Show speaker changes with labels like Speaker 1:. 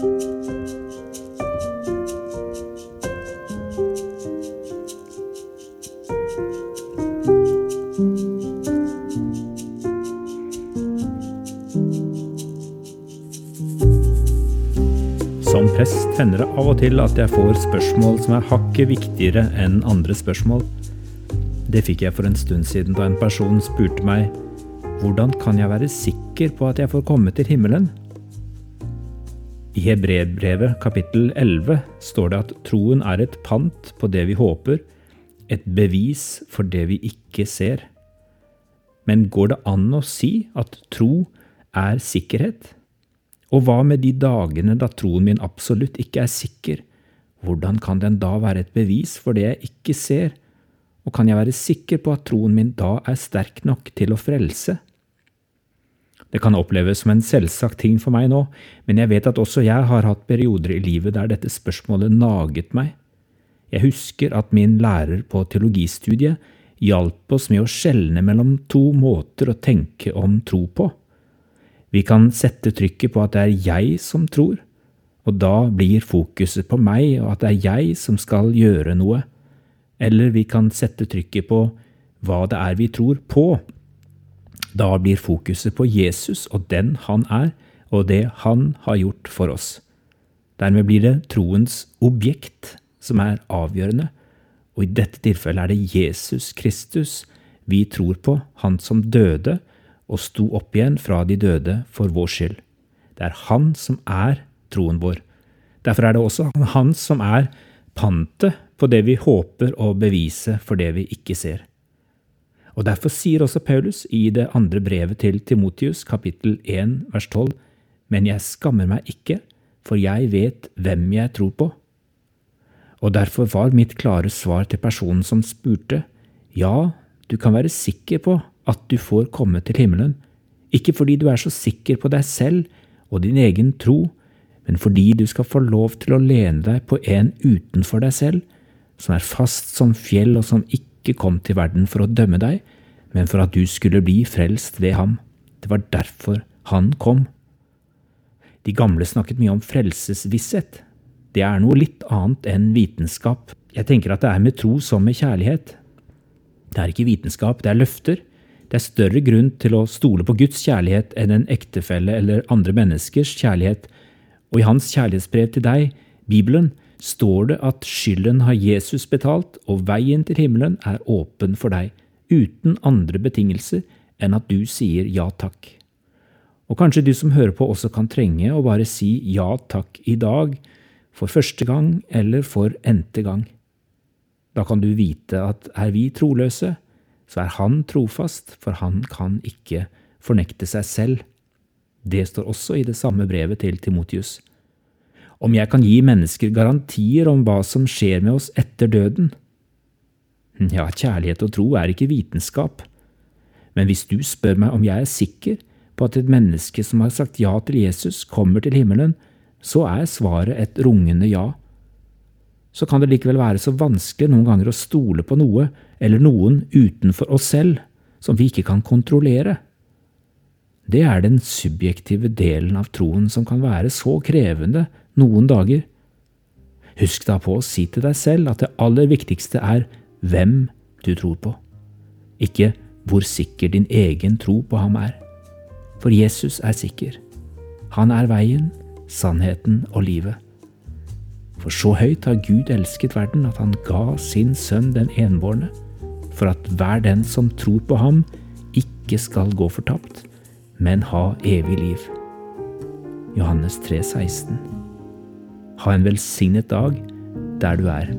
Speaker 1: Som prest hender det av og til at jeg får spørsmål som er hakket viktigere enn andre spørsmål. Det fikk jeg for en stund siden da en person spurte meg hvordan kan jeg være sikker på at jeg får komme til himmelen? I Hebrevbrevet kapittel 11 står det at troen er et pant på det vi håper, et bevis for det vi ikke ser. Men går det an å si at tro er sikkerhet? Og hva med de dagene da troen min absolutt ikke er sikker? Hvordan kan den da være et bevis for det jeg ikke ser? Og kan jeg være sikker på at troen min da er sterk nok til å frelse? Det kan oppleves som en selvsagt ting for meg nå, men jeg vet at også jeg har hatt perioder i livet der dette spørsmålet naget meg. Jeg husker at min lærer på teologistudiet hjalp oss med å skjelne mellom to måter å tenke om tro på. Vi kan sette trykket på at det er jeg som tror, og da blir fokuset på meg og at det er jeg som skal gjøre noe. Eller vi kan sette trykket på hva det er vi tror på. Da blir fokuset på Jesus og den han er, og det han har gjort for oss. Dermed blir det troens objekt som er avgjørende, og i dette tilfellet er det Jesus Kristus vi tror på, han som døde, og sto opp igjen fra de døde for vår skyld. Det er Han som er troen vår. Derfor er det også Han som er pantet på det vi håper å bevise for det vi ikke ser. Og Derfor sier også Paulus i det andre brevet til Timotius, kapittel 1, vers 12, Men jeg skammer meg ikke, for jeg vet hvem jeg tror på. Og derfor var mitt klare svar til personen som spurte, ja, du kan være sikker på at du får komme til himmelen, ikke fordi du er så sikker på deg selv og din egen tro, men fordi du skal få lov til å lene deg på en utenfor deg selv, som er fast som fjell og som ikke kom til verden for å dømme deg, men for at du skulle bli frelst ved ham. Det var derfor han kom. De gamle snakket mye om frelsesvisshet. Det er noe litt annet enn vitenskap. Jeg tenker at det er med tro som med kjærlighet. Det er ikke vitenskap, det er løfter. Det er større grunn til å stole på Guds kjærlighet enn en ektefelle eller andre menneskers kjærlighet, og i hans kjærlighetsbrev til deg, Bibelen, står det at skylden har Jesus betalt, og veien til himmelen er åpen for deg, uten andre betingelser enn at du sier ja takk. Og kanskje du som hører på også kan trenge å bare si ja takk i dag, for første gang eller for n-te gang. Da kan du vite at er vi troløse, så er han trofast, for han kan ikke fornekte seg selv. Det står også i det samme brevet til Timotius. Om jeg kan gi mennesker garantier om hva som skjer med oss etter døden? Ja, kjærlighet og tro er ikke vitenskap, men hvis du spør meg om jeg er sikker på at et menneske som har sagt ja til Jesus, kommer til himmelen, så er svaret et rungende ja så kan det likevel være så vanskelig noen ganger å stole på noe eller noen utenfor oss selv som vi ikke kan kontrollere. Det er den subjektive delen av troen som kan være så krevende noen dager. Husk da på å si til deg selv at det aller viktigste er hvem du tror på, ikke hvor sikker din egen tro på ham er. For Jesus er sikker. Han er veien, sannheten og livet. For så høyt har Gud elsket verden at han ga sin sønn den enbårne, for at hver den som tror på ham, ikke skal gå fortapt, men ha evig liv. Johannes 3, 16. Ha en velsignet dag der du er.